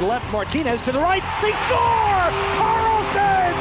the left, Martinez to the right. They score! Karlsson!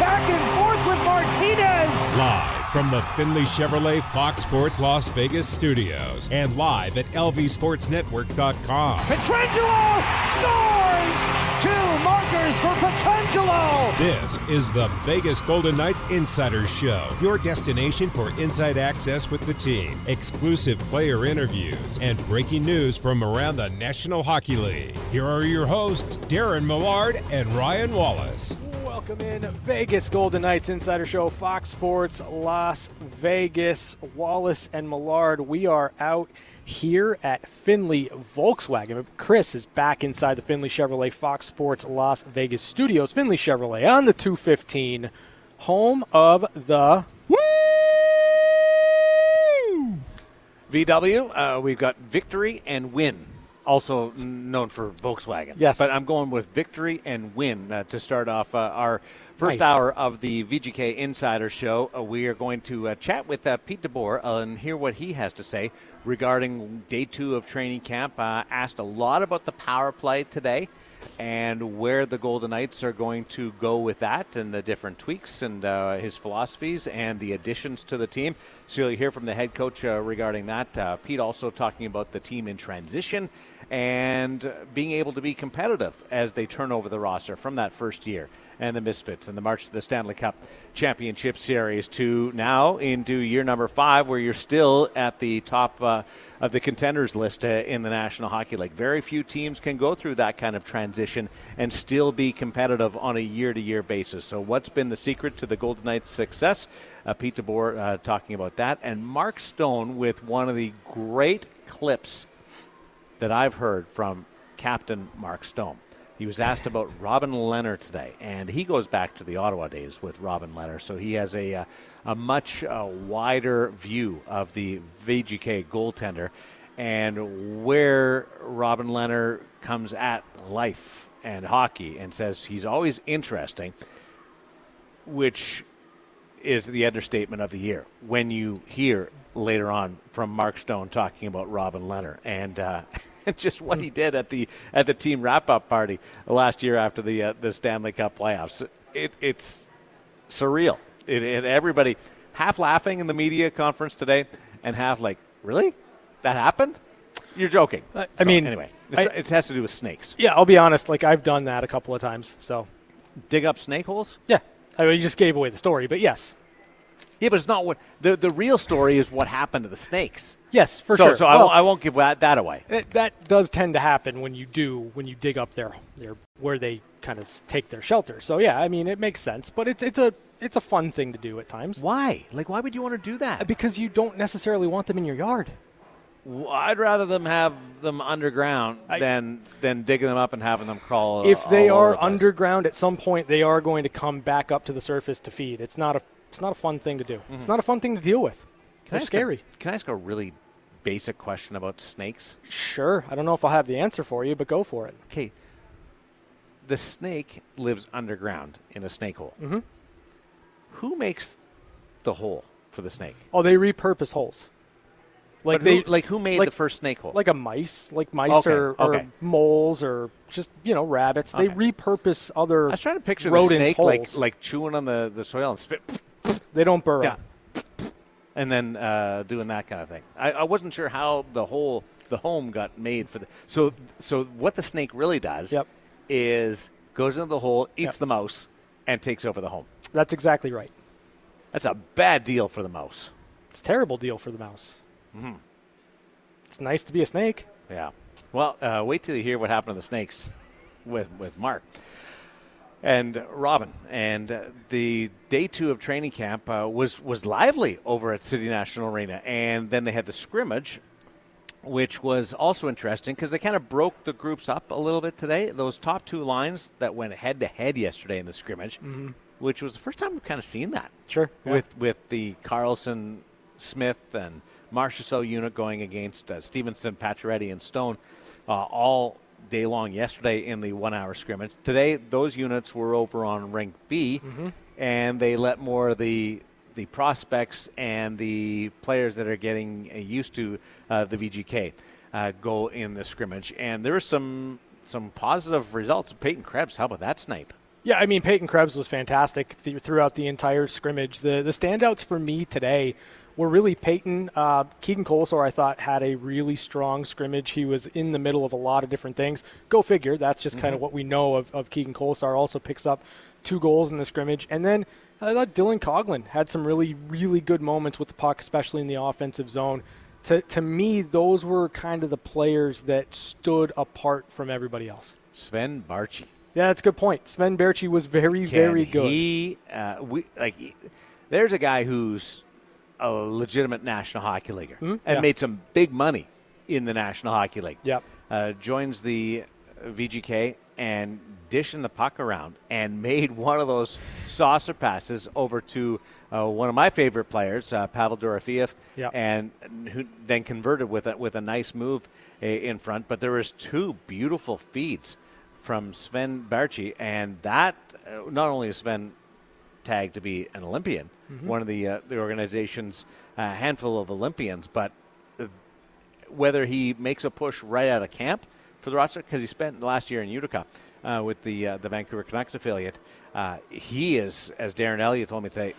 Back and forth with Martinez. Live from the Findlay Chevrolet Fox Sports Las Vegas studios and live at lvsportsnetwork.com. Pietrangelo scores! Two markers for Pietrangelo! This is the Vegas Golden Knights Insider Show, your destination for inside access with the team, exclusive player interviews, and breaking news from around the National Hockey League. Here are your hosts, Darren Millard and Ryan Wallace. Welcome in Vegas Golden Knights Insider Show, Fox Sports Las Vegas. Wallace and Millard, we are out here at Findlay Volkswagen. Chris is back inside the Findlay Chevrolet Fox Sports Las Vegas studios. Findlay Chevrolet on the 215, home of the. Woo! VW, uh, we've got victory and win, also known for Volkswagen. Yes. But I'm going with victory and win uh, to start off uh, our first Nice. hour of the VGK Insider Show. Uh, we are going to uh, chat with uh, Pete DeBoer and hear what he has to say regarding day two of training camp. Uh, asked a lot about the power play today and where the Golden Knights are going to go with that and the different tweaks and uh, his philosophies and the additions to the team. So you'll hear from the head coach uh, regarding that. Uh, Pete also talking about the team in transition and being able to be competitive as they turn over the roster from that first year and the Misfits and the march to the Stanley Cup Championship Series to now into year number five, where you're still at the top uh, of the contenders list uh, in the National Hockey League. Very few teams can go through that kind of transition and still be competitive on a year to year basis. So, what's been the secret to the Golden Knights' success? Uh, Pete DeBoer uh, talking about that, and Mark Stone with one of the great clips that I've heard from Captain Mark Stone. He was asked about Robin Lehner today, and he goes back to the Ottawa days with Robin Lehner, so he has a, uh, a much uh, wider view of the VGK goaltender and where Robin Lehner comes at life and hockey and says he's always interesting, which is the understatement of the year when you hear later on from Mark Stone talking about Robin Lehner and uh, just what he did at the at the team wrap up party last year after the uh, the Stanley Cup playoffs. It, it's surreal. It, and everybody half laughing in the media conference today and half like, really, that happened? You're joking. I- I So, mean, anyway, I- it has to do with snakes. Yeah, I'll be honest. Like I've done that a couple of times. So Dig up snake holes. yeah, I mean, you just gave away the story, but yes, Yeah, but it's not what the the real story is. What happened to the snakes? yes, for so, sure. So I, won't, I won't give that, that away. That, that does tend to happen when you do when you dig up their their where they kind of take their shelter. So yeah, I mean it makes sense, but it's it's a it's a fun thing to do at times Why? Like, why would you want to do that? because you don't necessarily want them in your yard. Well, I'd rather them have them underground I- than than digging them up and having them crawl. if they all over are the place. underground at some point, they are going to come back up to the surface to feed. It's not a it's not a fun thing to do. It's not a fun thing to deal with. Mm-hmm. Can I They're ask scary. A, can I ask a really basic question about snakes? Sure, I don't know if I'll have the answer for you, but go for it. Okay, the snake lives underground in a snake hole. Mm-hmm. Who makes the hole for the snake? Oh, they repurpose holes. Like But they who, like who made like- the first snake hole? like a mice, like mice Okay, or, or okay. moles or just you know rabbits. They repurpose other. I was trying to picture the snake like like chewing on the, the soil and spit. they don't burrow. Yeah. and then uh, doing that kind of thing. I, I wasn't sure how the whole the home got made for the. So so what the snake really does Yep. is goes into the hole, eats Yep. the mouse, and takes over the home. That's exactly right. That's a bad deal for the mouse. It's a terrible deal for the mouse. Mm-hmm. It's nice to be a snake. Yeah. Well, uh, wait till you hear what happened to the snakes with with Mark and Robin. And uh, the day two of training camp uh, was was lively over at City National Arena, and then they had the scrimmage. Which was also interesting because they kind of broke the groups up a little bit today. Those top two lines that went head to head yesterday in the scrimmage, which was the first time we've kind of seen that Sure. yeah. with with the Karlsson, Smith, and Marchessault unit going against uh, Stephenson, Pacioretty, and Stone uh, all day long yesterday in the one-hour scrimmage. Today, those units were over on Rink B, and they let more of the the prospects and the players that are getting uh, used to uh, the VGK uh, go in the scrimmage. And there were some some positive results. Peyton Krebs, how about that snipe? Yeah, I mean Peyton Krebs was fantastic th- throughout the entire scrimmage. The the standouts for me today were really Peyton. Uh, Keegan Kolesar, I thought, had a really strong scrimmage. He was in the middle of a lot of different things. Go figure. That's just kind of what we know of, of Keegan Kolesar. Also picks up two goals in the scrimmage. And then I thought Dylan Coghlan had some really, really good moments with the puck, especially in the offensive zone. To, to me, those were kind of the players that stood apart from everybody else. Sven Baertschi. Yeah, that's a good point. Sven Baertschi was very, very good. He, uh, we like. he- There's a guy who's a legitimate National Hockey Leaguer and yeah. made some big money in the National Hockey League. Yep. Uh, joins the VGK and dishing the puck around and made one of those saucer passes over to uh, one of my favorite players, uh, Pavel Dorofeev, Yep. and who then converted with a, with a nice move uh, in front. But there was two beautiful feeds from Sven Baertschi, and that uh, not only is Sven tagged to be an Olympian, one of the uh, the organization's uh, handful of Olympians, but uh, whether he makes a push right out of camp for the roster because he spent the last year in Utica uh, with the uh, the Vancouver Canucks affiliate. Uh, he is, as Darren Elliott told me today,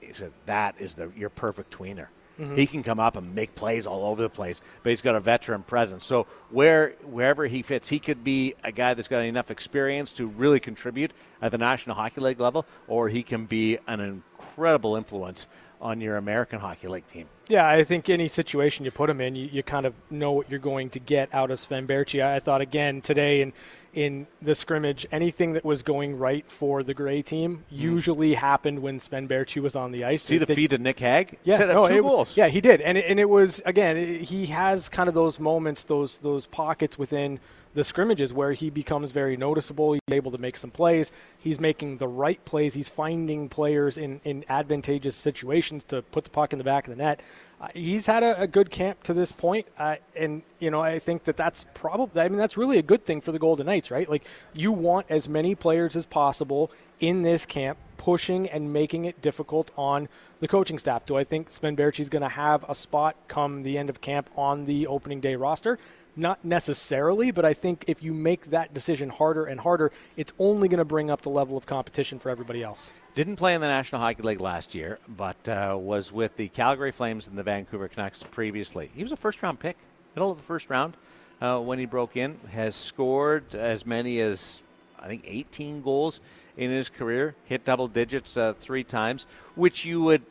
he said that is the your perfect tweener. He can come up and make plays all over the place, but he's got a veteran presence. So where wherever he fits, he could be a guy that's got enough experience to really contribute at the National Hockey League level, or he can be an incredible influence on your American Hockey League team. Yeah, I think any situation you put him in, you, you kind of know what you're going to get out of Sven Baertschi. I, I thought again today in in the scrimmage, anything that was going right for the Gray team hmm. usually happened when Sven Baertschi was on the ice. See the They- feed to Nick Hague? yeah, Set up no, two it was- goals. yeah, he did, and it, and it was again. he has kind of those moments, those those pockets within the scrimmages where he becomes very noticeable. He's able to make some plays. He's making the right plays. He's finding players in in advantageous situations to put the puck in the back of the net. Uh, he's had a, a good camp to this point, uh, and you know I think that that's probably. I mean, that's really a good thing for the Golden Knights, right? Like you want as many players as possible in this camp, pushing and making it difficult on the coaching staff. Do I think Sven is going to have a spot come the end of camp on the opening day roster? Not necessarily, but I think if you make that decision harder and harder, it's only going to bring up the level of competition for everybody else. Didn't play in the National Hockey League last year, but uh, was with the Calgary Flames and the Vancouver Canucks previously. He was a first round pick, middle of the first round uh, when he broke in. Has scored as many as, I think, 18 goals in his career, hit double digits uh, three times, which you would,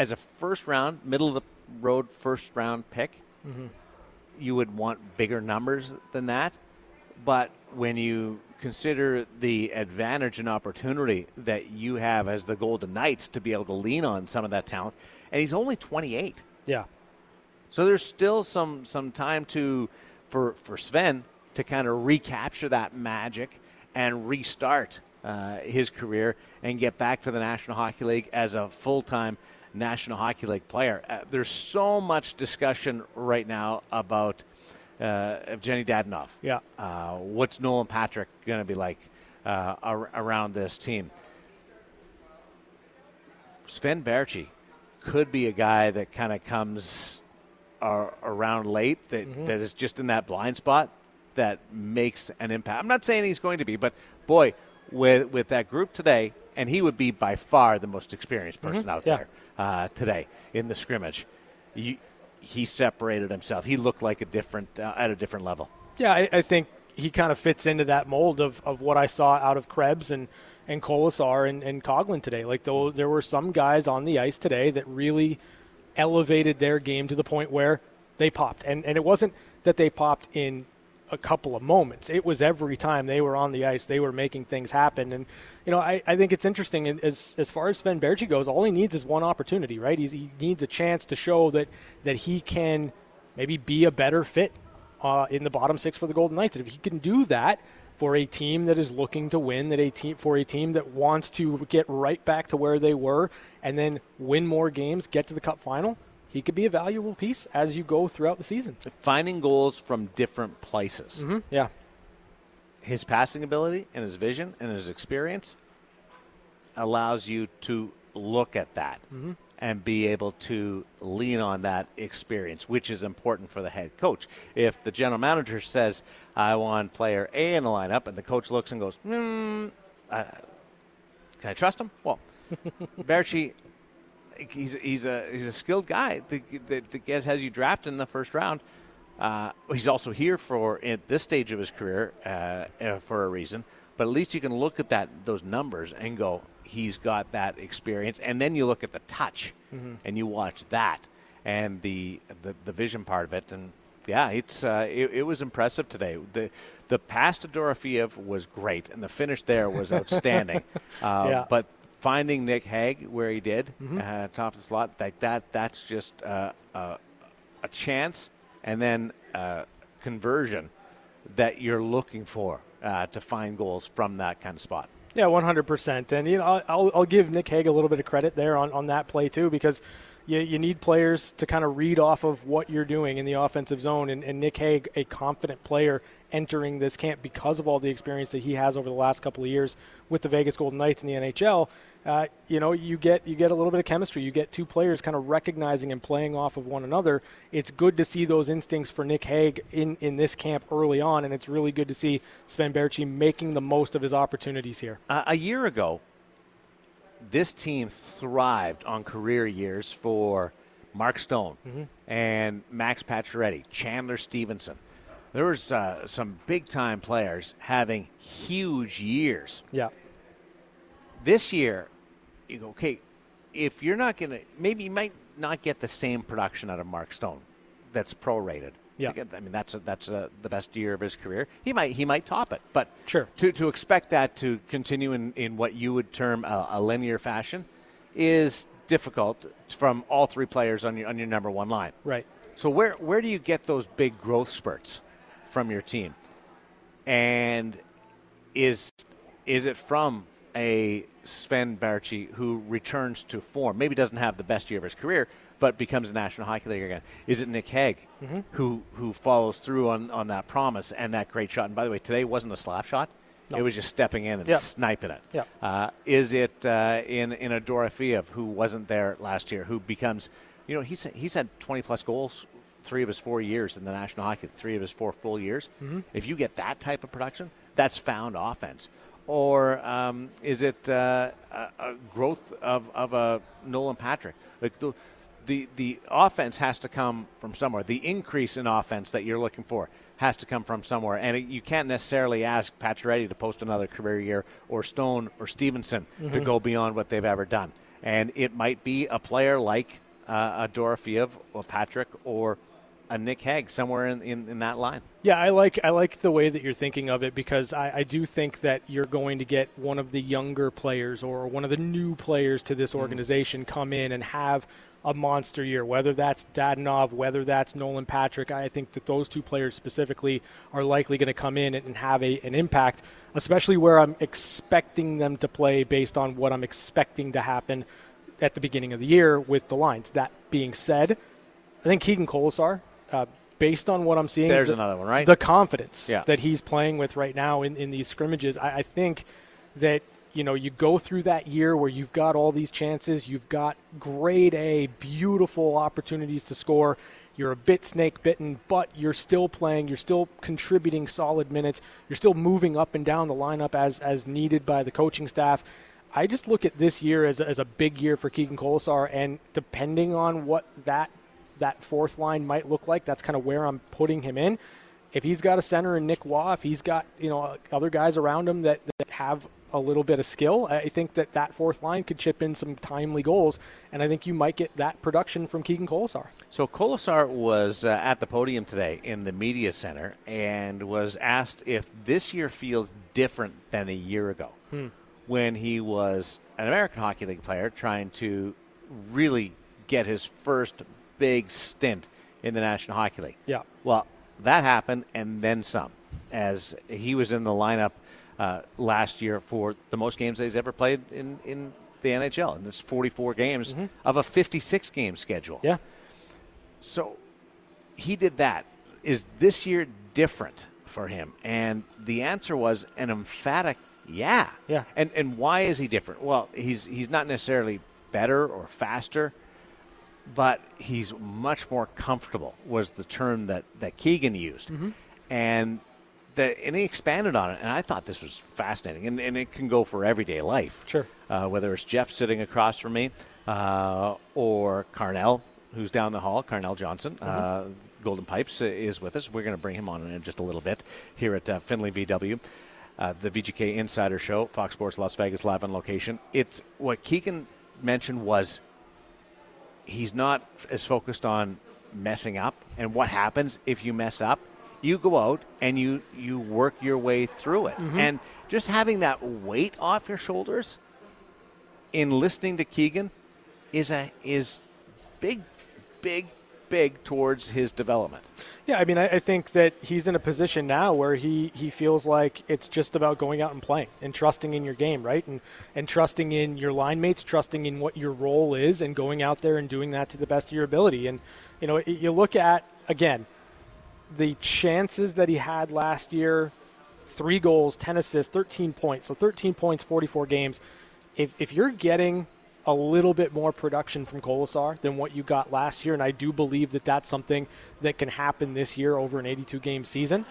as a first round, middle of the road first round pick, you would want bigger numbers than that. But when you consider the advantage and opportunity that you have as the Golden Knights to be able to lean on some of that talent, and he's only 28. Yeah. So there's still some some time to for for Sven to kind of recapture that magic and restart uh, his career and get back to the National Hockey League as a full time National Hockey League player. Uh, there's so much discussion right now about uh, Evgeny Dadonov. Yeah. Uh, what's Nolan Patrick going to be like uh, ar- around this team? Sven Baertschi could be a guy that kind of comes uh, around late that, that is just in that blind spot that makes an impact. I'm not saying he's going to be, but boy, with with that group today, and he would be by far the most experienced person out Yeah. there uh, today in the scrimmage. You, he separated himself. He looked like a different uh, at a different level. Yeah, I, I think he kind of fits into that mold of, of what I saw out of Krebs and and Kolesar and, and Coghlan today. Like though there were some guys on the ice today that really elevated their game to the point where they popped. And and it wasn't that they popped in a couple of moments. It was every time they were on the ice, they were making things happen. And you know, I, I think it's interesting as as far as Sven Baertschi goes, all he needs is one opportunity, right? He's, he needs a chance to show that that he can maybe be a better fit uh, in the bottom six for the Golden Knights. And if he can do that for a team that is looking to win, that a team for a team that wants to get right back to where they were and then win more games, get to the Cup final, he could be a valuable piece as you go throughout the season. Finding goals from different places. Yeah, his passing ability and his vision and his experience allows you to look at that and be able to lean on that experience, which is important for the head coach. If the general manager says, I want player A in the lineup, and the coach looks and goes, hmm, uh, can I trust him? Well, Baertschi, he's, he's, a, he's a skilled guy that, that has you drafted in the first round. Uh, he's also here for at this stage of his career uh, uh, for a reason. But at least you can look at that those numbers and go, he's got that experience. And then you look at the touch mm-hmm. and you watch that and the, the, the vision part of it. And yeah, it's uh, it, it, was impressive today. The the pass to Dorofeev was great, and the finish there was outstanding. uh, yeah. But finding Nick Hague where he did, mm-hmm. uh, top of the slot, like that, that's just uh, a chance, and then uh, conversion that you're looking for uh, to find goals from that kind of spot. Yeah, 100%. And you know, I'll, I'll give Nick Hague a little bit of credit there on, on that play too, because you, you need players to kind of read off of what you're doing in the offensive zone. And, and Nick Hague, a confident player entering this camp because of all the experience that he has over the last couple of years with the Vegas Golden Knights in the NHL, uh, you know, you get you get a little bit of chemistry. You get two players kind of recognizing and playing off of one another. It's good to see those instincts for Nick Hague in, in this camp early on, and it's really good to see Sven Baertschi making the most of his opportunities here. Uh, a year ago, this team thrived on career years for Mark Stone mm-hmm. and Max Pacioretty, Chandler Stephenson. There was uh, some big time players having huge years. Yeah. This year, you go, okay, if you're not going to, maybe you might not get the same production out of Mark Stone that's prorated. Yeah. I mean that's a, that's a, the best year of his career. He might he might top it, but sure to to expect that to continue in, in what you would term a, a linear fashion is difficult from all three players on your on your number one line. Right. So where where do you get those big growth spurts from your team? And is is it from a Sven Baertschi who returns to form. Maybe doesn't have the best year of his career, but becomes a National Hockey League again. Is it Nick Hague mm-hmm. who who follows through on, on that promise and that great shot? And by the way, today wasn't a slap shot. No. It was just stepping in and yep. sniping it. Yep. Uh, is it uh, in in a Dorofeev who wasn't there last year, who becomes, you know, he's he's had 20 plus goals three of his four years in the National Hockey, three of his four full years. Mm-hmm. If you get that type of production, that's found offense or um, is it uh, a, a, growth of, of a Nolan Patrick? Like the, the the offense has to come from somewhere. The increase in offense that you're looking for has to come from somewhere, and it, you can't necessarily ask Pacioretty to post another career year or Stone or Stephenson mm-hmm. to go beyond what they've ever done. And it might be a player like uh, a Dorofeev or Patrick or a Nick Hague somewhere in, in, in, that line. Yeah, I like I like the way that you're thinking of it because I, I, do think that you're going to get one of the younger players or one of the new players to this mm-hmm. organization mm. come in and have a monster year. Whether that's Dadonov, whether that's Nolan Patrick, I think that those two players specifically are likely going to come in and have a, an impact, especially where I'm expecting them to play based on what I'm expecting to happen at the beginning of the year with the lines. That being said, I think Keegan Kolesar uh, based on what I'm seeing, there's the, another one, right? The confidence yeah. that he's playing with right now in, in these scrimmages, I, I think that you know you go through that year where you've got all these chances, you've got grade A, beautiful opportunities to score. You're a bit snake bitten, but you're still playing. You're still contributing solid minutes. You're still moving up and down the lineup as as needed by the coaching staff. I just look at this year as as a big year for Keegan Kolesar, and depending on what that that fourth line might look like. That's kind of where I'm putting him in. If he's got a center in Nick Roy, if he's got you know other guys around him that, that have a little bit of skill, I think that that fourth line could chip in some timely goals, and I think you might get that production from Keegan Kolesar. So Kolesar was uh, at the podium today in the media center and was asked if this year feels different than a year ago hmm. when he was an American Hockey League player trying to really get his first big stint in the National Hockey League. Yeah. Well, that happened and then some, as he was in the lineup uh, last year for the most games that he's ever played in, in the NHL. And it's 44 games mm-hmm. of a 56 game schedule. Yeah. So he did that. Is this year different for him? And the answer was an emphatic yeah. Yeah. And and why is he different? Well, he's he's not necessarily better or faster but he's much more comfortable was the term that, that Keegan used. Mm-hmm. And the, and he expanded on it, and I thought this was fascinating, and, and it can go for everyday life. Sure. Uh, whether it's Jeff sitting across from me, uh, or Carnell, who's down the hall, Carnell Johnson, uh, Golden Pipes uh, is with us. We're going to bring him on in just a little bit here at uh, Findlay VW. Uh, the VGK Insider Show, Fox Sports Las Vegas live on location. It's what Keegan mentioned was he's not as focused on messing up and what happens if you mess up you go out and you you work your way through it mm-hmm. and just having that weight off your shoulders in listening to Keegan is a is big big big towards his development Yeah, I mean, I, I think that he's in a position now where he, he feels like it's just about going out and playing and trusting in your game, right? And and trusting in your line mates, trusting in what your role is, and going out there and doing that to the best of your ability. And you know, you look at again the chances that he had last year: three goals, ten assists, thirteen points. So thirteen points, forty-four games. If if you're getting a little bit more production from Kolesar than what you got last year, and I do believe that that's something that can happen this year over an 82 game season.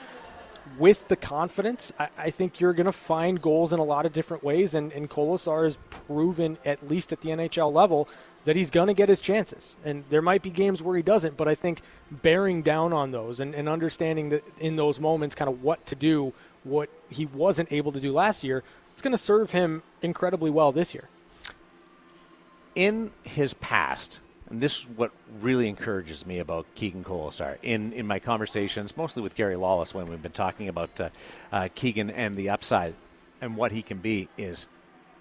With the confidence, I, I think you're going to find goals in a lot of different ways, and, and has proven, at least at the NHL level, that he's going to get his chances. And there might be games where he doesn't, but I think bearing down on those and, and understanding that in those moments, kind of what to do, what he wasn't able to do last year, it's going to serve him incredibly well this year. in his past, and this is what really encourages me about Keegan Kolesar in, in my conversations, mostly with Gary Lawless when we've been talking about uh, uh, Keegan and the upside and what he can be, is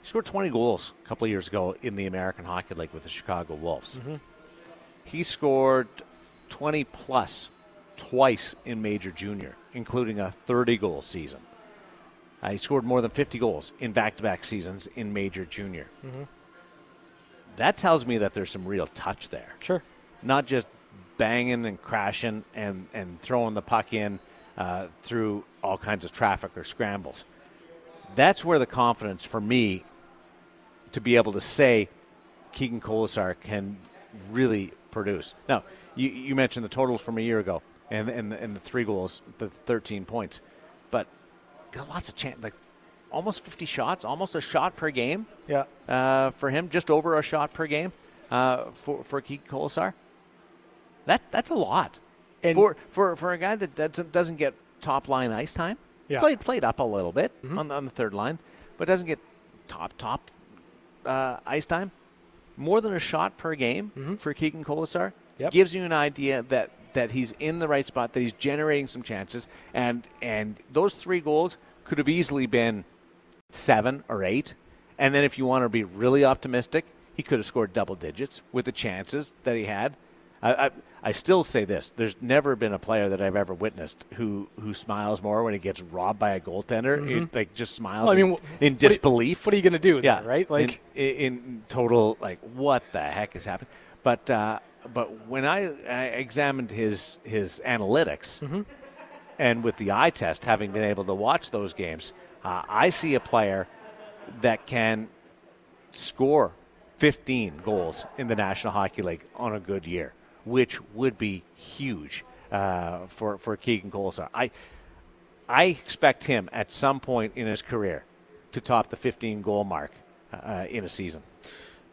he scored 20 goals a couple of years ago in the American Hockey League with the Chicago Wolves. He scored 20 plus twice in Major Junior, including a 30 goal season. Uh, he scored more than 50 goals in back to back seasons in Major Junior that tells me that there's some real touch there. Sure. Not just banging and crashing and, and throwing the puck in uh, through all kinds of traffic or scrambles. That's where the confidence for me to be able to say Keegan Kolesar can really produce. Now, you, you mentioned the totals from a year ago and, and, the, and the three goals, the 13 points, but got lots of chance, like almost 50 shots, almost a shot per game Yeah. uh, for him, just over a shot per game uh, for for Keegan Kolesar. That that's a lot And- for for for a guy that doesn't doesn't get top line ice time. Yeah. Played played up a little bit on, the, on the third line, but doesn't get top top uh, ice time. More than a shot per game for Keegan Kolesar Yep. gives you an idea that that he's in the right spot, that he's generating some chances, and and those three goals could have easily been seven or eight. And then if you want to be really optimistic, he could have scored double digits with the chances that he had. I, I, I still say this: there's never been a player that I've ever witnessed who who smiles more when he gets robbed by a goaltender. He, like just smiles. Mm-hmm. Well, I mean, in, in what do you- disbelief. What are you going to do? yeah, right? Like, in, in total, like what the heck is happening? But uh, but when I, I examined his his analytics, Mm-hmm. and with the eye test, having been able to watch those games, uh, I see a player that can score 15 goals in the National Hockey League on a good year, which would be huge uh, for for Keegan Kolesar. I I expect him at some point in his career to top the 15 goal mark uh, in a season.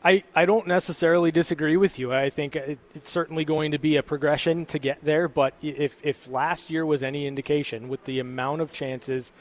I, I don't necessarily disagree with you. I think it, it's certainly going to be a progression to get there. But if, if last year was any indication, with the amount of chances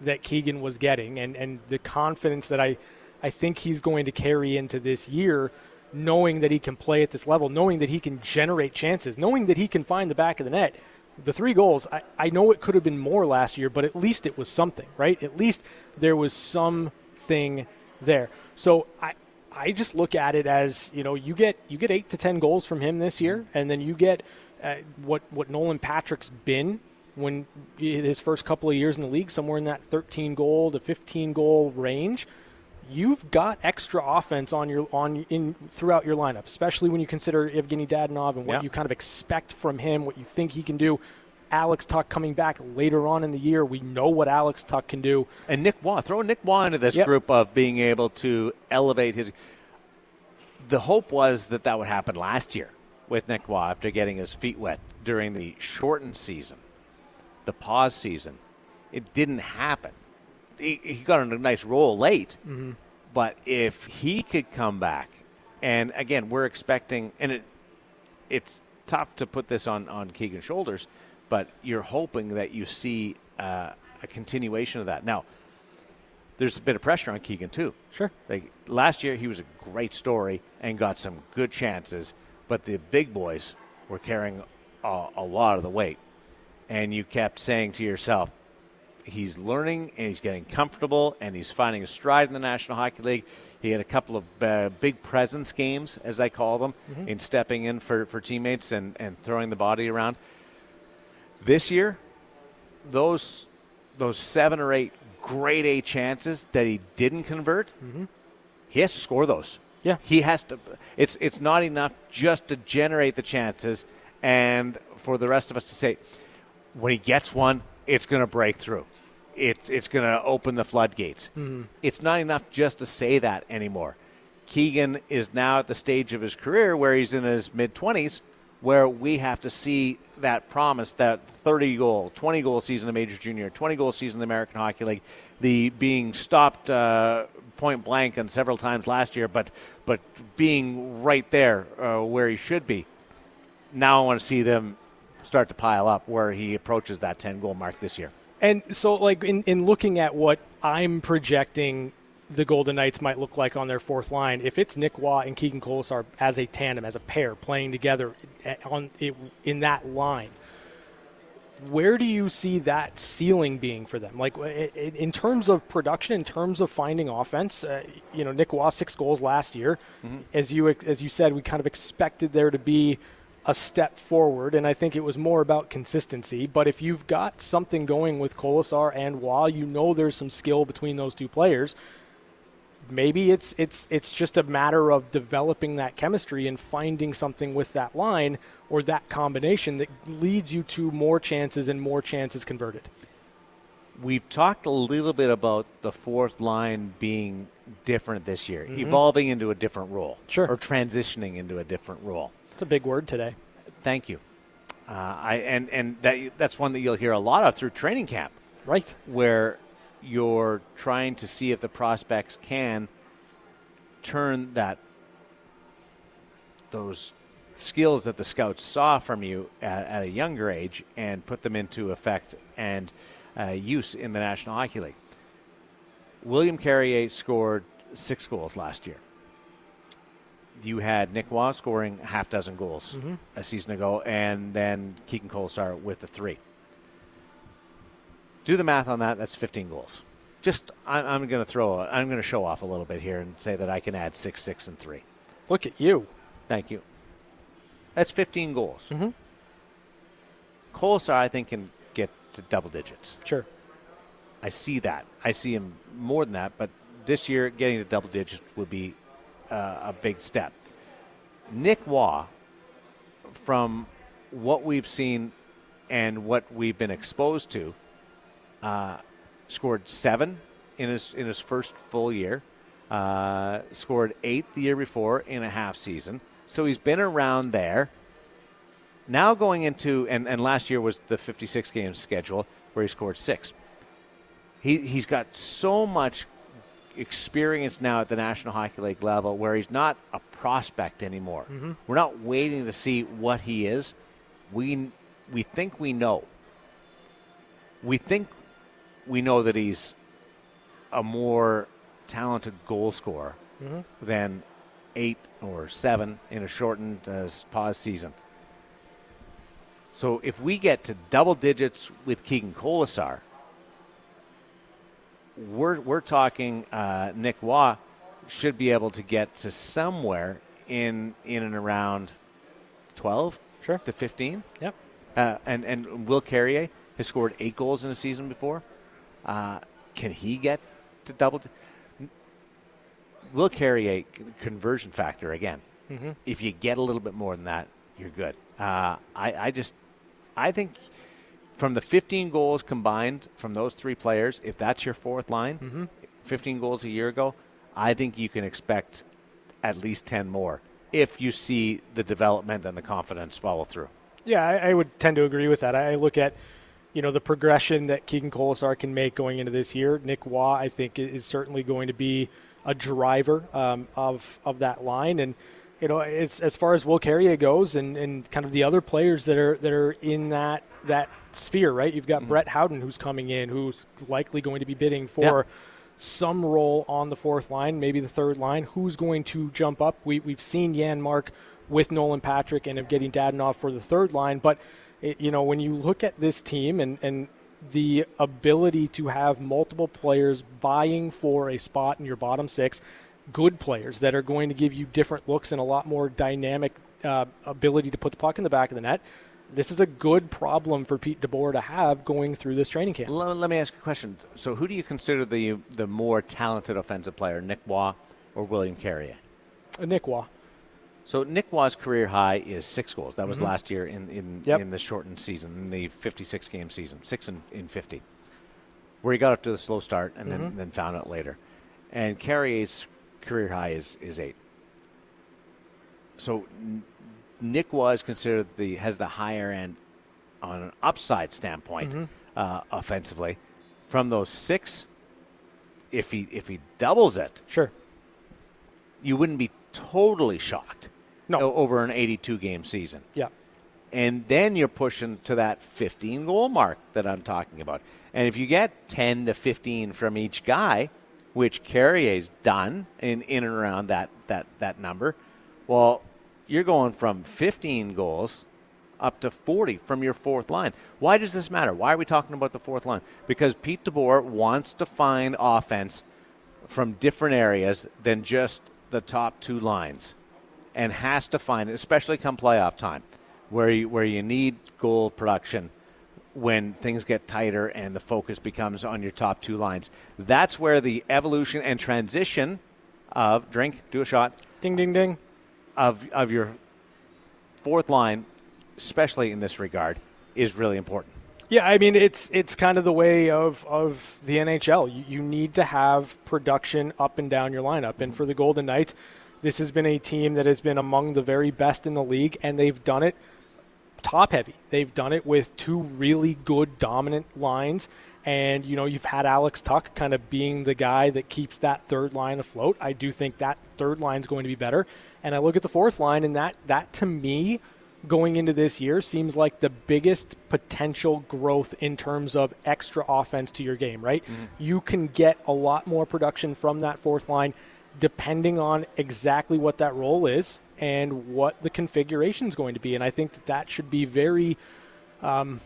that Keegan was getting and, and the confidence that I, I think he's going to carry into this year, knowing that he can play at this level, knowing that he can generate chances, knowing that he can find the back of the net, the three goals, I, I know it could have been more last year, but at least it was something, right? At least there was something there. So I, I just look at it as you know you get you get eight to ten goals from him this year, and then you get uh, what what Nolan Patrick's been when his first couple of years in the league, somewhere in that 13 goal to 15 goal range. You've got extra offense on your on in throughout your lineup, especially when you consider Evgeny Dadonov and what Yeah. you kind of expect from him, what you think he can do. Alex Tuch coming back later on in the year, we know what Alex Tuch can do. And Nick Roy, throw Nick Roy into this Yep. group of being able to elevate his. The hope was that that would happen last year with Nick Roy after getting his feet wet during the shortened season, the pause season. It didn't happen. He, he got on a nice roll late, but if he could come back, and again, we're expecting, and it, it's tough to put this on, on Keegan's shoulders, but you're hoping that you see uh, a continuation of that. Now, there's a bit of pressure on Keegan too. Sure. Like last year, he was a great story and got some good chances, but the big boys were carrying a, a lot of the weight, and you kept saying to yourself, he's learning and he's getting comfortable and he's finding a stride in the National Hockey League. He had a couple of uh, big presence games, as I call them, in stepping in for, for teammates and, and throwing the body around. This year, those those seven or eight grade A chances that he didn't convert, he has to score those. Yeah. he has to. It's it's not enough just to generate the chances, and for the rest of us to say, when he gets one, it's going to break through. It's it's going to open the floodgates. It's not enough just to say that anymore. Keegan is now at the stage of his career where he's in his mid 20s, where we have to see that promise, that 30 goal, 20 goal season in Major Junior, 20 goal season in the American Hockey League, the being stopped uh, point blank and several times last year, but but being right there uh, where he should be. Now I want to see them start to pile up where he approaches that 10 goal mark this year. And so, like in, in looking at what I'm projecting the Golden Knights might look like on their fourth line, if it's Nick Roy and Keegan Kolesar as a tandem, as a pair, playing together on in that line, where do you see that ceiling being for them? Like in terms of production, in terms of finding offense, uh, you know, Nick Roy six goals last year, mm-hmm. as you as you said, we kind of expected there to be a step forward, and I think it was more about consistency. But if you've got something going with Kolesar and Roy, you know there's some skill between those two players. Maybe it's it's it's just a matter of developing that chemistry and finding something with that line or that combination that leads you to more chances and more chances converted. We've talked a little bit about the fourth line being different this year, mm-hmm. evolving into a different role, sure, or transitioning into a different role. It's a big word today. Thank you. Uh, I and and that that's one that you'll hear a lot of through training camp, right? Where you're trying to see if the prospects can turn that those skills that the scouts saw from you at, at a younger age and put them into effect and uh, use in the National Hockey League. William Carrier scored six goals last year. You had Nick Roy scoring a half dozen goals mm-hmm. a season ago, and then Keegan Kolesar with the three. Do the math on that. That's 15 goals. Just I'm, I'm going to throw. I'm going to show off a little bit here and say that I can add six, six, and three. Look at you. Thank you. That's 15 goals. Mm-hmm. Kolesar, I think, can get to double digits. Sure. I see that. I see him more than that, but this year getting to double digits would be uh, a big step. Nick Roy, from what we've seen and what we've been exposed to, uh, scored seven in his in his first full year. Uh, scored eight the year before in a half season. So he's been around there. Now going into and, and last year was the 56 game schedule where he scored six. He he's got so much experience now at the National Hockey League level where he's not a prospect anymore. Mm-hmm. We're not waiting to see what he is. We we think we know. We think we know that he's a more talented goal scorer mm-hmm. than eight or seven in a shortened uh, pause season. So if we get to double digits with Keegan Kolesar, we're, we're talking uh, Nick Roy should be able to get to somewhere in in and around 12 sure. to 15. Yep. Uh, and, and Will Carrier has scored eight goals in a season before. Uh, can he get to double? T- Will Carrier conversion factor again. Mm-hmm. If you get a little bit more than that, you're good. Uh, I, I just, I think from the 15 goals combined from those three players, if that's your fourth line, mm-hmm. 15 goals a year ago, I think you can expect at least 10 more if you see the development and the confidence follow through. Yeah, I, I would tend to agree with that. I look at you know the progression that Keegan Kolesar can make going into this year. Nick Roy, I think, is certainly going to be a driver um, of of that line, and you know, as far as Will Carrier goes, and, and kind of the other players that are that are in that that sphere, right? You've got mm-hmm. Brett Howden who's coming in, who's likely going to be bidding for. Some role on the fourth line, maybe the third line. Who's going to jump up? We, we've seen Janmark with Nolan Patrick and of getting Dadonov for the third line, but it, you know, when you look at this team and, and the ability to have multiple players vying for a spot in your bottom six, good players that are going to give you different looks and a lot more dynamic uh, ability to put the puck in the back of the net. This is a good problem for Pete DeBoer to have going through this training camp. Let, let me ask you a question. So, who do you consider the the more talented offensive player, Nick Roy or William Carrier? Uh, Nick Roy. So Nick Roy's career high is six goals. That was mm-hmm. last year in in, yep. in the shortened season, in the 56 game season, six in, in 50, where he got off to a slow start and mm-hmm. then then found it later. And Carrier's career high is is eight. So Nick was considered the has the higher end on an upside standpoint mm-hmm. uh, offensively. From those six, if he if he doubles it, sure, you wouldn't be totally shocked no. over an 82 game season. Yeah. And then you're pushing to that 15 goal mark that I'm talking about. And if you get 10 to 15 from each guy, which Carrier's done in, in and around that, that, that number, well, you're going from 15 goals up to 40 from your fourth line. Why does this matter? Why are we talking about the fourth line? Because Pete DeBoer wants to find offense from different areas than just the top two lines and has to find it, especially come playoff time, where you, where you need goal production when things get tighter and the focus becomes on your top two lines. That's where the evolution and transition of drink, do a shot, ding, ding, ding, of of your fourth line, especially in this regard, is really important. Yeah, I mean it's it's kind of the way of of the NHL. You, you need to have production up and down your lineup, and for the Golden Knights this has been a team that has been among the very best in the league, and they've done it top heavy. They've done it with two really good dominant lines. And, you know, you've had Alex Tuch kind of being the guy that keeps that third line afloat. I do think that third line is going to be better. And I look at the fourth line, and that, that to me, going into this year, seems like the biggest potential growth in terms of extra offense to your game, right? Mm-hmm. You can get a lot more production from that fourth line depending on exactly what that role is and what the configuration is going to be. And I think that that should be very, um,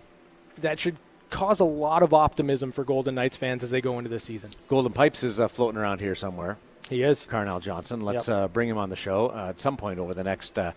that should cause a lot of optimism for Golden Knights fans as they go into this season. Golden Pipes is uh, floating around here somewhere. He is. Carnell Johnson. Let's yep. uh, bring him on the show uh, at some point over the next uh,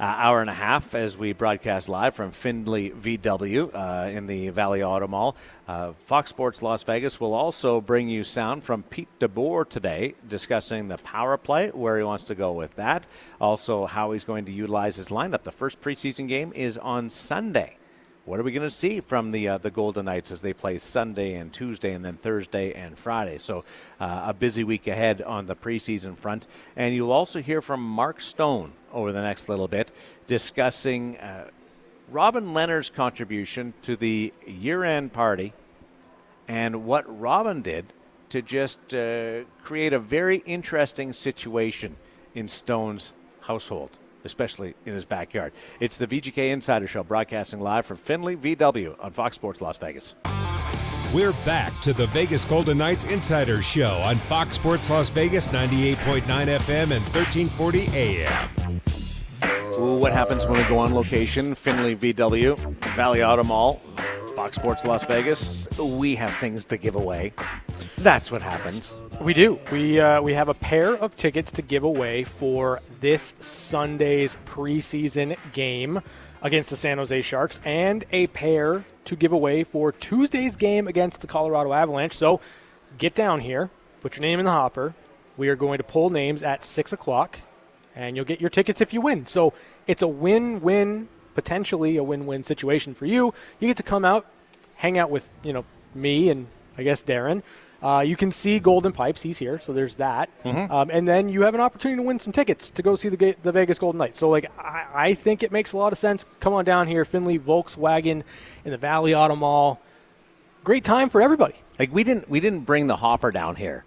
uh, hour and a half as we broadcast live from Findlay VW uh, in the Valley Auto Mall. Uh, Fox Sports Las Vegas will also bring you sound from Pete DeBoer today, discussing the power play, where he wants to go with that. Also, how he's going to utilize his lineup. The first preseason game is on Sunday what are we going to see from the uh, the Golden Knights as they play Sunday and Tuesday and then Thursday and Friday? So uh, a busy week ahead on the preseason front, and you'll also hear from Mark Stone over the next little bit discussing uh, Robin Lehner's contribution to the year-end party and what Robin did to just uh, create a very interesting situation in Stone's household especially in his backyard. It's the VGK Insider Show, broadcasting live from Findlay VW on Fox Sports Las Vegas. We're back to the Vegas Golden Knights Insider Show on Fox Sports Las Vegas, 98.9 FM and 1340 AM. Ooh, what happens when we go on location? Findlay VW, Valley Auto Mall, Fox Sports Las Vegas. We have things to give away. That's what happens. We do. We uh, we have a pair of tickets to give away for this Sunday's preseason game against the San Jose Sharks, and a pair to give away for Tuesday's game against the Colorado Avalanche. So get down here, put your name in the hopper. We are going to pull names at six o'clock, and you'll get your tickets if you win. So it's a win-win, potentially a win-win situation for you. You get to come out, hang out with you know me and I guess Darren Uh, you can see Golden Pipes. He's here, so there's that. Mm-hmm. Um, and then you have an opportunity to win some tickets to go see the, the Vegas Golden Knights. So, like, I, I think it makes a lot of sense. Come on down here, Findlay Volkswagen in the Valley Auto Mall. Great time for everybody. Like we didn't we didn't bring the hopper down here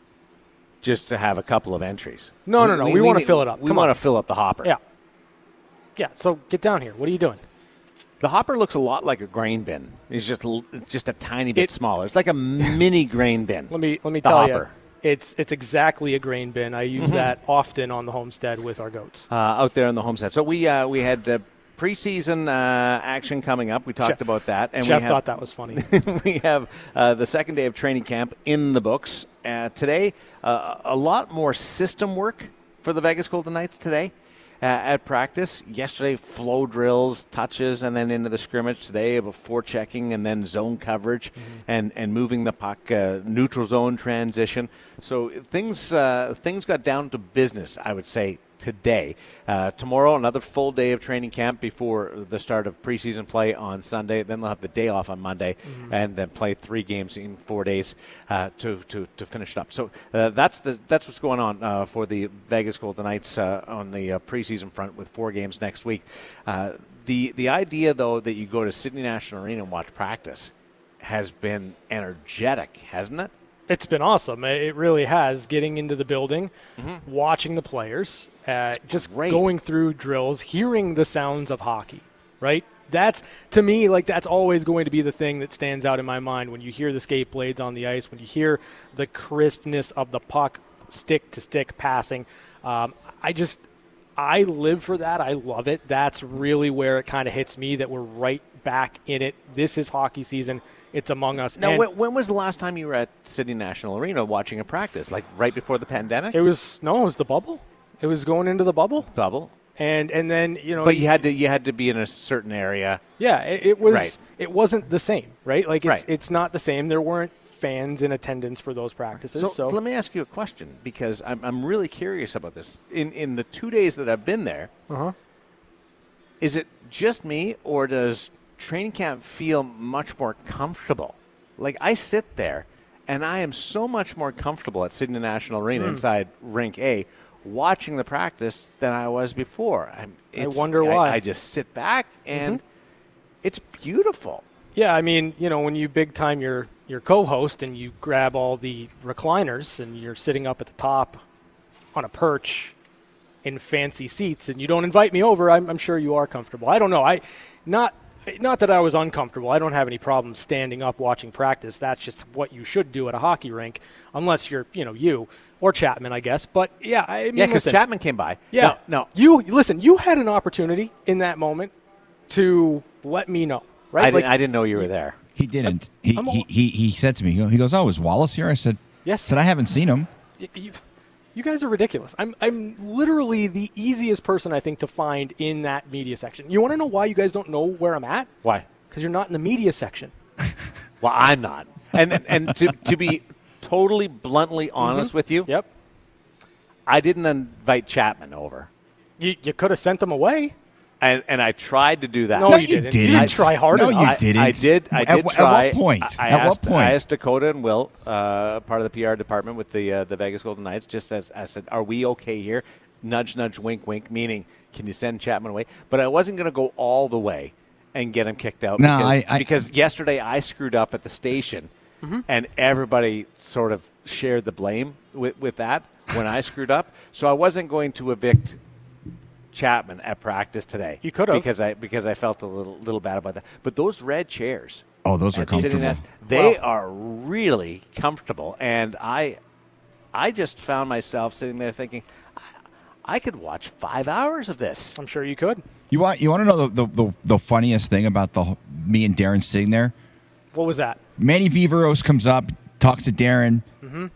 just to have a couple of entries. No, no, no. We wanna fill it up. We Come want on. to fill up the hopper. Yeah. Yeah, so get down here. What are you doing? The hopper looks a lot like a grain bin. It's just just a tiny bit It- smaller. It's like a mini grain bin. Let me let me The tell hopper. you, it's it's exactly a grain bin. I use Mm-hmm. that often on the homestead with our goats. uh, out there on the homestead. So we uh, we had uh, preseason uh, action coming up. We talked Chef- about that, and Jeff we have, thought that was funny. we have uh, the second day of training camp in the books. Uh, today, uh, a lot more system work for the Vegas Golden Knights today uh, at practice. Yesterday, flow drills, touches, and then into the scrimmage. Today, before checking and then zone coverage and, and moving the puck, uh, neutral zone transition. So things uh, things got down to business, I would say, today. Uh, tomorrow, another full day of training camp before the start of preseason play on Sunday. Then they'll have the day off on Monday, and then play three games in four days uh, to, to to finish it up. So uh, that's the that's what's going on uh, for the Vegas Golden Knights uh, on the uh, preseason front with four games next week. Uh, the the idea though that you go to City National Arena and watch practice has been energetic, hasn't it? It's been awesome. It really has. Getting into the building, watching the players, uh, just great. going through drills, hearing the sounds of hockey. Right. That's to me like that's always going to be the thing that stands out in my mind when you hear the skate blades on the ice, when you hear the crispness of the puck, stick to stick passing. Um, I just I live for that. I love it. That's really where it kind of hits me that we're right back in it. This is hockey season. It's among us. Now, when, when was the last time you were at City National Arena watching a practice? Like right before the pandemic? It was no, it was the bubble. It was going into the bubble, Bubble. and and then you know, But you had to you had to be in a certain area. yeah, it, it was. Right. It wasn't the same, right? Like it's Right. it's not the same. There weren't fans in attendance for those practices. So, So, let me ask you a question because I'm, I'm really curious about this. In in the two days that I've been there, Uh-huh. is it just me or does training camp feel much more comfortable? Like I sit there and I am so much more comfortable at City National Arena Hmm. inside Rink A watching the practice than I was before. It's- wonder why. I, just sit back and Mm-hmm. it's beautiful. yeah, I mean, you know, when you big time your your co-host and you grab all the recliners and you're sitting up at the top on a perch in fancy seats and you don't invite me over, I'm, I'm sure you are comfortable. I don't know. I not not that I was uncomfortable. I don't have any problem standing up watching practice. That's just what you should do at a hockey rink, unless you're you know you or Chapman, I guess. But yeah, I mean, Yeah, because Chapman came by. Yeah, No, no You listen. You had an opportunity in that moment to let me know, right? I, didn't, I didn't know you were there. He didn't. He, I'm he, he, he said to me, he goes, Oh, is Wallace here? I said, Yes. said, I haven't seen him. y- you, you guys are ridiculous. I'm I'm literally the easiest person I think to find in that media section. You want to know why you guys don't know where I'm at? Why? Because you're not in the media section. Well, I'm not. And and to, to be totally bluntly mm-hmm. honest with you, Yep. I didn't invite Chapman over. You you could have sent them away. And and I tried to do that. No, No, you you didn't. didn't. You didn't try hard No, enough. you didn't. I did. I did at try. what point? I, I At what asked, I asked Dakota and Will, uh, part of the PR department with the uh, the Vegas Golden Knights, just as I said, "Are we okay here?" Nudge, nudge, wink, wink. Meaning, can you send Chapman away? But I wasn't going to go all the way and get him kicked out. No, because, I- I- because yesterday I screwed up at the station, Mm-hmm. and everybody sort of shared the blame with with that when I screwed up. So I wasn't going to evict Chapman at practice today. You could have. because I because I felt a little little bad about that. But those red chairs, Oh, those are comfortable. at- they Wow. are really comfortable, and I I just found myself sitting there thinking, I, I could watch five hours of this. I'm sure you could. You want you want to know the, the, the, the funniest thing about the me and Darren sitting there? What was that? Manny Viveiros comes up, talks to Darren. Mm-hmm.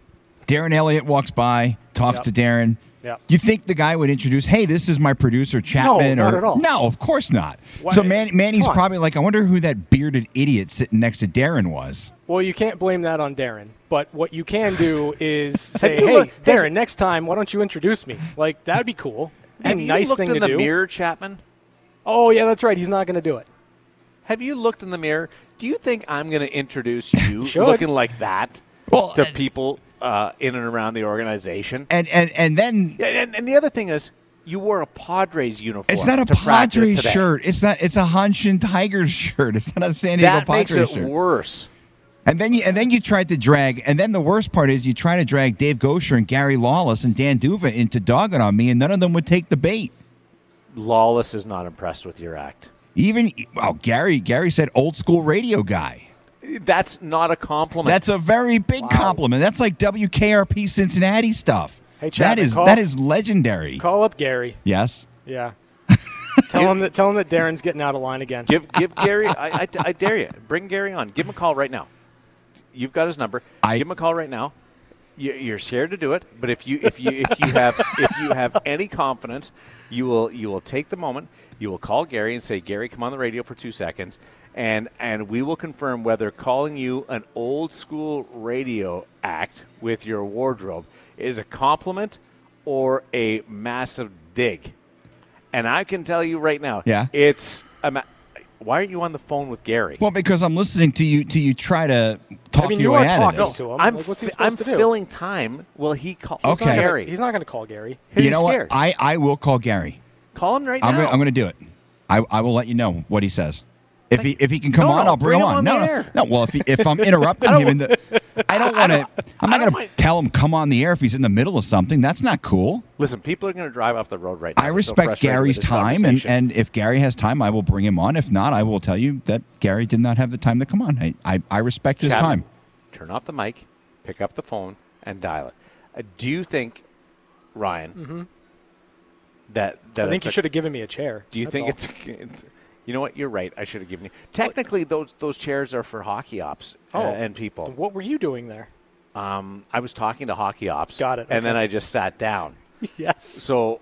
Darren Elliott walks by, talks Yep. to Darren. Yep. You think the guy would introduce, "Hey, this is my producer Chapman"? not or at all. no, of course not. Why- So Man, Manny's come on. probably like, "I wonder who that bearded idiot sitting next to Darren was." Well, you can't blame that on Darren. But what you can do is say, you "Hey, looked- Darren, you- next time, why don't you introduce me?" Like that'd be cool. Be a Have you nice looked thing in to the do. mirror, Chapman? Oh yeah, that's right. He's not going to do it. Have you looked in the mirror? Do you think I'm going to introduce you Should. looking like that? Well, to and- people uh, in and around the organization. And and and then and, and the other thing is, you wore a Padres uniform. it's not a Padres shirt. It's not. It's a Hanshin Tigers shirt. It's not a San Diego That makes Padres it shirt. worse. And then you and then you tried to drag, and then the worst part is you try to drag Dave Goucher and Gary Lawless and Dan Duva into dogging on me, and none of them would take the bait. Lawless is not impressed with your act. Even well, Gary Gary said old school radio guy. That's not a compliment. That's a very big compliment. That's like WKRP Cincinnati stuff. Hey, that Chapman, is call- that is legendary. Call up Gary. Yes. Yeah. tell him that. Tell him that Darren's getting out of line again. give give Gary. I, I, I dare you. Bring Gary on. Give him a call right now. You've got his number. I- Give him a call right now. You- You're scared to do it, but if you if you if you have if you have any confidence, you will you will take the moment. You will call Gary and say, "Gary, come on the radio for two seconds," and and we will confirm whether calling you an old school radio act with your wardrobe is a compliment or a massive dig. And I can tell you right now, Yeah. it's. a ma- why aren't you on the phone with Gary? Well, because I'm listening to you to you try to talk I mean, your you way are out of talking this. to him. I'm Like, what's he fi- supposed I'm to do? filling time. Will he call? Okay. He's not gonna- Gary. He's not going to call Gary. He's you know scared. what? I, I will call Gary. Call him right I'm now. gonna, I'm going to do it. I, I will let you know what he says. If he if he can come No, on, I'll bring, bring him him on. on no, no, no. Well, if he, if I'm interrupting him in the, I don't want to. I'm not going to tell him come on the air if he's in the middle of something. That's not cool. Listen, people are going to drive off the road right now. I They're so respect Gary's time, and, and if Gary has time, I will bring him on. If not, I will tell you that Gary did not have the time to come on. I I, I respect his Chapman, time. Turn off the mic, pick up the phone, and dial it. Uh, do you think, Ryan, that that I think you should have given me a chair. Do you That's think all. it's, it's? You know what? You're right. I should have given you. Technically, those those chairs are for hockey ops uh, Oh. and people. What were you doing there? Um, I was talking to hockey ops. Got it, And then. I just sat down. yes. So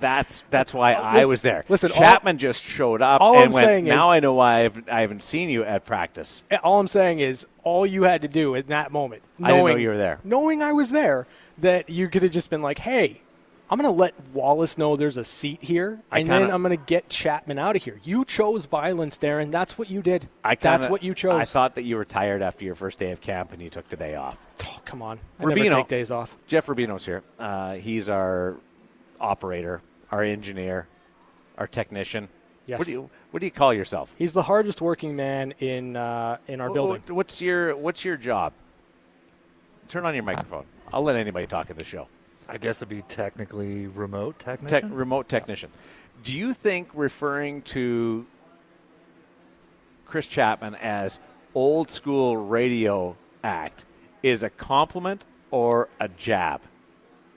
that's that's why I Oh, listen- was there. listen, all- Chapman just showed up all and I'm went. saying now is- I know why I've, I haven't seen you at practice. All I'm saying is, all you had to do in that moment, I didn't know knowing you were there. knowing I was there, that you could have just been like, "Hey, I'm going to let Wallace know there's a seat here, and kinda- then I'm going to get Chapman out of here." You chose violence, Darren. That's what you did. I kinda, That's what you chose. I thought that you were tired after your first day of camp and you took the day off. oh, come on, I Rubino. never take days off. Jeff Rubino's here. Uh, he's our operator, our engineer, our technician. Yes. What do you What do you call yourself? He's the hardest working man in uh, in our building. What's your What's your job? Turn on your microphone. I'll let anybody talk in the show. I guess it'd be technically remote Tech, technician. remote technician. Do you think referring to Chris Chapman as old school radio act is a compliment or a jab?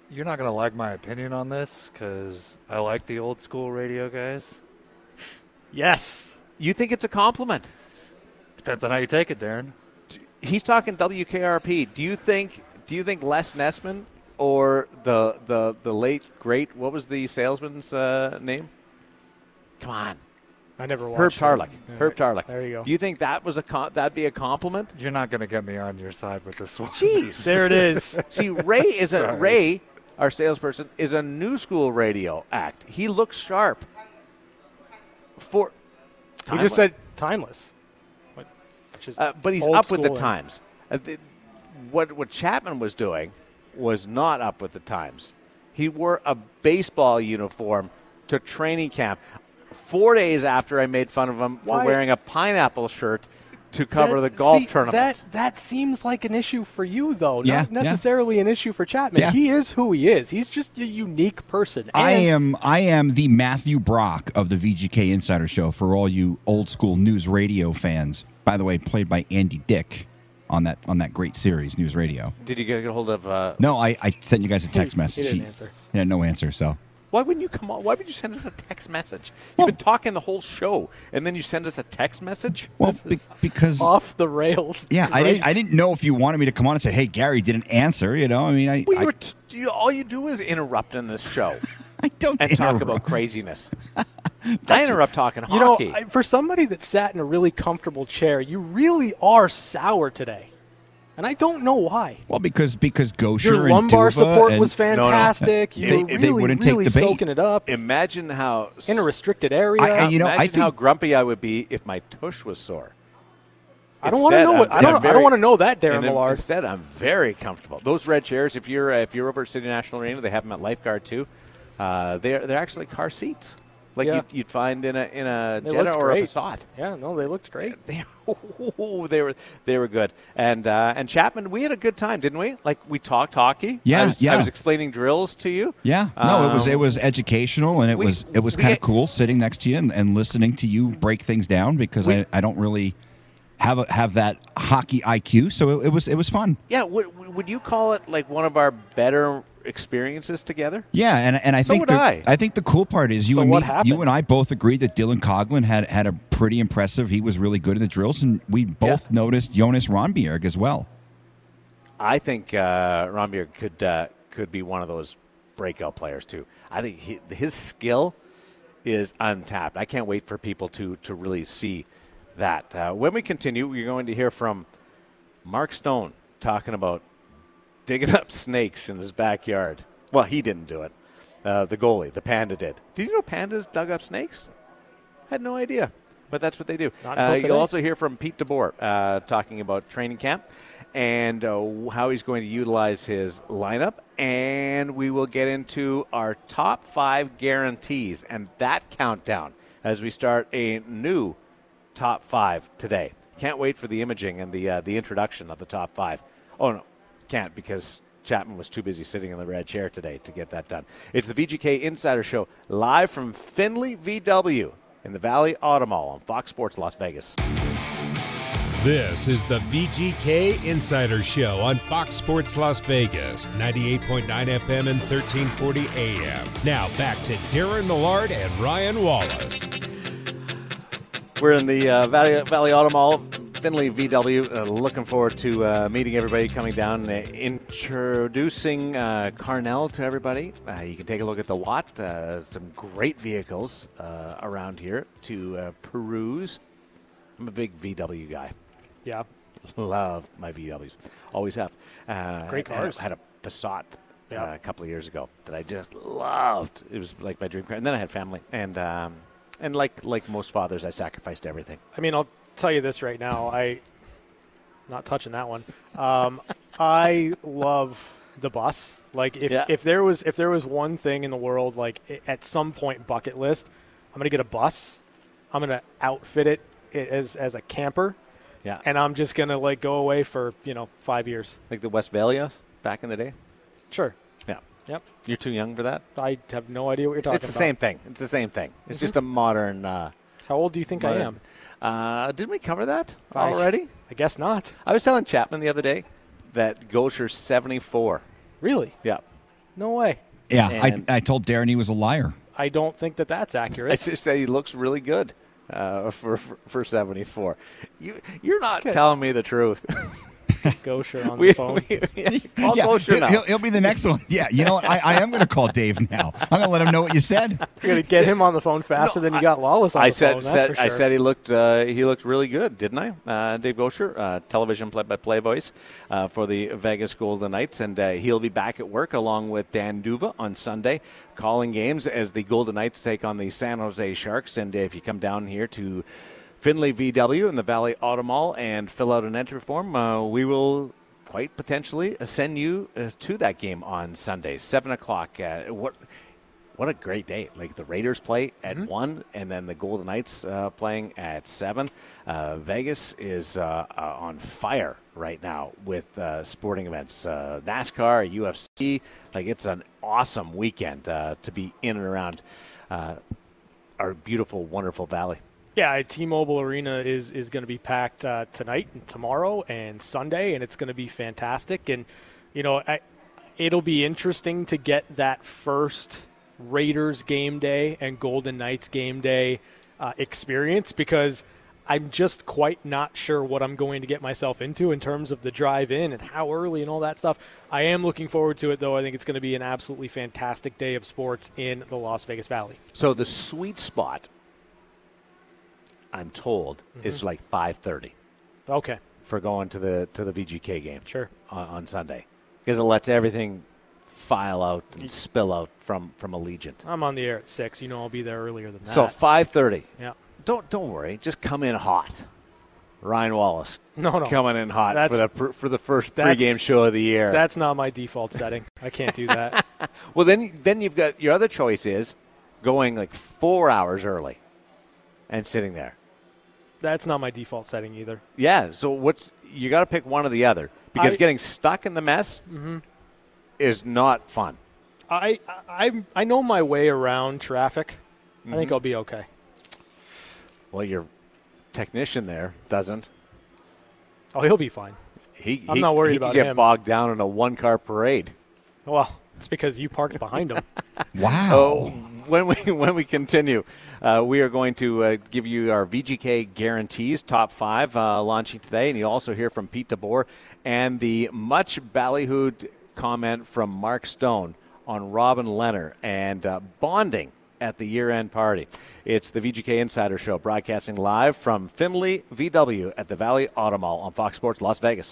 You're not gonna like my opinion on this because I like the old school radio guys. yes. You think it's a compliment? Depends on how you take it, Darren. He's talking WKRP. Do you think do you think Les Nessman or the the the late great what was the salesman's uh, name? Come on. I never watched. Herb it. Tarlek. All Herb right, Tarlek. There you go. Do you think that was a com- that'd be a compliment? You're not gonna get me on your side with this one. Jeez. there it is. See, Ray is a Ray, our salesperson, is a new school radio act. He looks sharp. For he just said timeless. What- which is uh, but he's up with the and- times. Uh, th- what what Chapman was doing was not up with the times. He wore a baseball uniform to training camp. Four days after I made fun of him Why- for wearing a pineapple shirt to cover That- the golf see, tournament. That that seems like an issue for you, though. Yeah, not yeah. necessarily an issue for Chapman. Yeah. He is who he is. He's just a unique person. I am I am the Matthew Brock of the VGK Insider Show for all you old school news radio fans. By the way, played by Andy Dick on that on that great series, News Radio. Did you get a hold of? Uh, No, I, I sent you guys a text He- he message. didn't answer. Yeah, no answer. So Why wouldn't you come on? Why would you send us a text message? You've been talking the whole show, and then you send us a text message. well, This be, is- because off the rails. It's yeah, I didn't. I didn't know if you wanted me to come on and say, "Hey, Gary didn't answer." You know, I mean, I Well, I, you were t- you, all you do is interrupt in this show I don't and talk about craziness. I interrupt talking You know, hockey. I- for somebody that sat in a really comfortable chair, you really are sour today, and I don't know why. Well, because because Goucher Your and lumbar Duva support and- was no. fantastic. You They- were they really, wouldn't take really the bait. soaking it up Imagine how in a restricted area. I- and you know, imagine I think- how grumpy I would be if my tush was sore. I don't want to know. I'm- I don't. I very- don't want to know that, Darren and in- Millard. Instead, I'm very comfortable. Those red chairs, if you're uh, if you're over at City National Arena, they have them at Lifeguard too. Uh, they're they're actually car seats, like Yeah. you'd, you'd find in a in a They Jetta or great. a Passat. Yeah, no, they looked great. They, they were they were good, and uh, and Chapman, we had a good time, didn't we? Like we talked hockey. Yeah, I was, yeah. I was explaining drills to you. Yeah, no, it was it Um, was educational and it we- was it was kind of cool sitting next to you and, and listening to you break things down because I, I don't really have a, have that hockey IQ, so it, it was it was fun. Yeah, would, would you call it like one of our better experiences together? Yeah, and and I So think the, I. think the cool part is you So and me, you and I both agreed that Dylan Coghlan had had a pretty impressive. He was really good in the drills, and we both noticed Jonas Rondbjerg as well. I think uh, Rondbjerg could uh, could be one of those breakout players too. I think he, his skill is untapped. I can't wait for people to to really see that. Uh, when we continue, we're going to hear from Mark Stone talking about digging up snakes in his backyard. Well, he didn't do it. Uh, the goalie, the panda, did. Did you know pandas dug up snakes? Had no idea, but that's what they do. Uh, you'll also hear from Pete DeBoer uh, talking about training camp and uh, how he's going to utilize his lineup. And we will get into our top five guarantees and that countdown as we start a new top five today. Can't wait for the imaging and the uh, the introduction of the top five. Oh no, can't because Chapman was too busy sitting in the red chair today to get that done. It's the VGK Insider Show live from Findlay VW in the Valley Auto Mall on Fox Sports Las Vegas. This is the VGK Insider Show on Fox Sports Las Vegas, 98.9 FM and 1340 AM. Now back to Darren Millard and Ryan Wallace. We're in the uh, Valley, Valley Auto Mall, Findlay VW. Uh, looking forward to uh, meeting everybody coming down, uh, introducing uh, Carnell to everybody. Uh, you can take a look at the lot. Uh, some great vehicles uh, around here to uh, peruse. I'm a big VW guy. Yeah, Love my VWs. Always have. Uh, Great had a- cars. Had a, Passat Yeah. uh, a couple of years ago that I just loved. It was like my dream car. And then I had family, and um, and like like most fathers, I sacrificed everything. I mean, I'll tell you this right now. I not touching that one. Um, I love the bus. Like if, Yeah. if there was if there was one thing in the world like at some point bucket list, I'm gonna get a bus. I'm gonna outfit it as as a camper, Yeah, and I'm just gonna like go away for you know five years. like the Westfalias back in the day. Sure. Yeah, Yep. you're too young for that. I have no idea what you're talking It's the about. same thing. It's the same thing. It's just a modern. Uh, How old do you think I am? Uh, didn't we cover that I- already? I guess not. I was telling Chapman the other day that Goucher's 74. Really? Yeah. No way. Yeah, And- I, I told Darren he was a liar. I don't think that that's accurate. I just said he looks really good uh, for, for for 74. You you're not telling me the truth. Goucher on we, the phone. we- yeah, call yeah, Goucher he'll, now. he'll, he'll be the next one. Yeah, you know what? I, I am going to call Dave now. I'm going to let him know what you said. You're gonna get him on the phone faster than you got Lawless on I the said, phone. That's said for I said he looked uh, he looked really good, didn't I? Uh, Dave Goucher, uh, television play-by-play voice uh, for the Vegas Golden Knights, and uh, he'll be back at work along with Dan Duva on Sunday, calling games as the Golden Knights take on the San Jose Sharks. And uh, if you come down here to Findlay VW in the Valley Auto Mall and fill out an entry form, uh, we will quite potentially send you uh, to that game on Sunday, seven o'clock. Uh, what? What a great day! Like the Raiders play at one, and then the Golden Knights uh, playing at seven. Uh, Vegas is uh, uh, on fire right now with uh, sporting events, uh, NASCAR, UFC. Like it's an awesome weekend uh, to be in and around uh, our beautiful, wonderful valley. Yeah, T-Mobile Arena is is going to be packed uh, tonight and tomorrow and Sunday, and it's going to be fantastic. And you know, I, it'll be interesting to get that first Raiders game day and Golden Knights game day uh, experience because I'm just quite not sure what I'm going to get myself into in terms of the drive in and how early and all that stuff. I am looking forward to it, though. I think it's going to be an absolutely fantastic day of sports in the Las Vegas Valley. So the sweet spot, I'm told, is Mm-hmm. like five thirty Okay, for going to the to the VGK game. sure. on, on Sunday because it lets everything file out and spill out from from Allegiant. I'm on the air at six. You know, I'll be there earlier than that. So five thirty. yeah, Don't don't worry. Just come in hot. Ryan Wallace. No, no. Coming in hot for the for the first that's- pregame show of the year. That's not my default setting. I can't do that. Well, then then you've got your other choice is going like four hours early and sitting there. That's not my default setting either. Yeah. So what's you got to pick one or the other because I- Mm-hmm. getting stuck in the mess is not fun. I I I know my way around traffic. I Mm-hmm. think I'll be okay. Well, your technician there doesn't. Oh, he'll be fine. He, I'm he- not worried he about get him. bogged down in a one car parade. Well, it's because you parked behind him. Wow. Oh, when we when we continue, uh, we are going to uh, give you our VGK guarantees top five uh, launching today, and you'll also hear from Pete DeBoer and the much ballyhooed comment from Mark Stone on Robin Lehner and uh, bonding at the year-end party. It's the VGK Insider Show, broadcasting live from Findlay VW at the Valley Auto Mall on Fox Sports Las Vegas.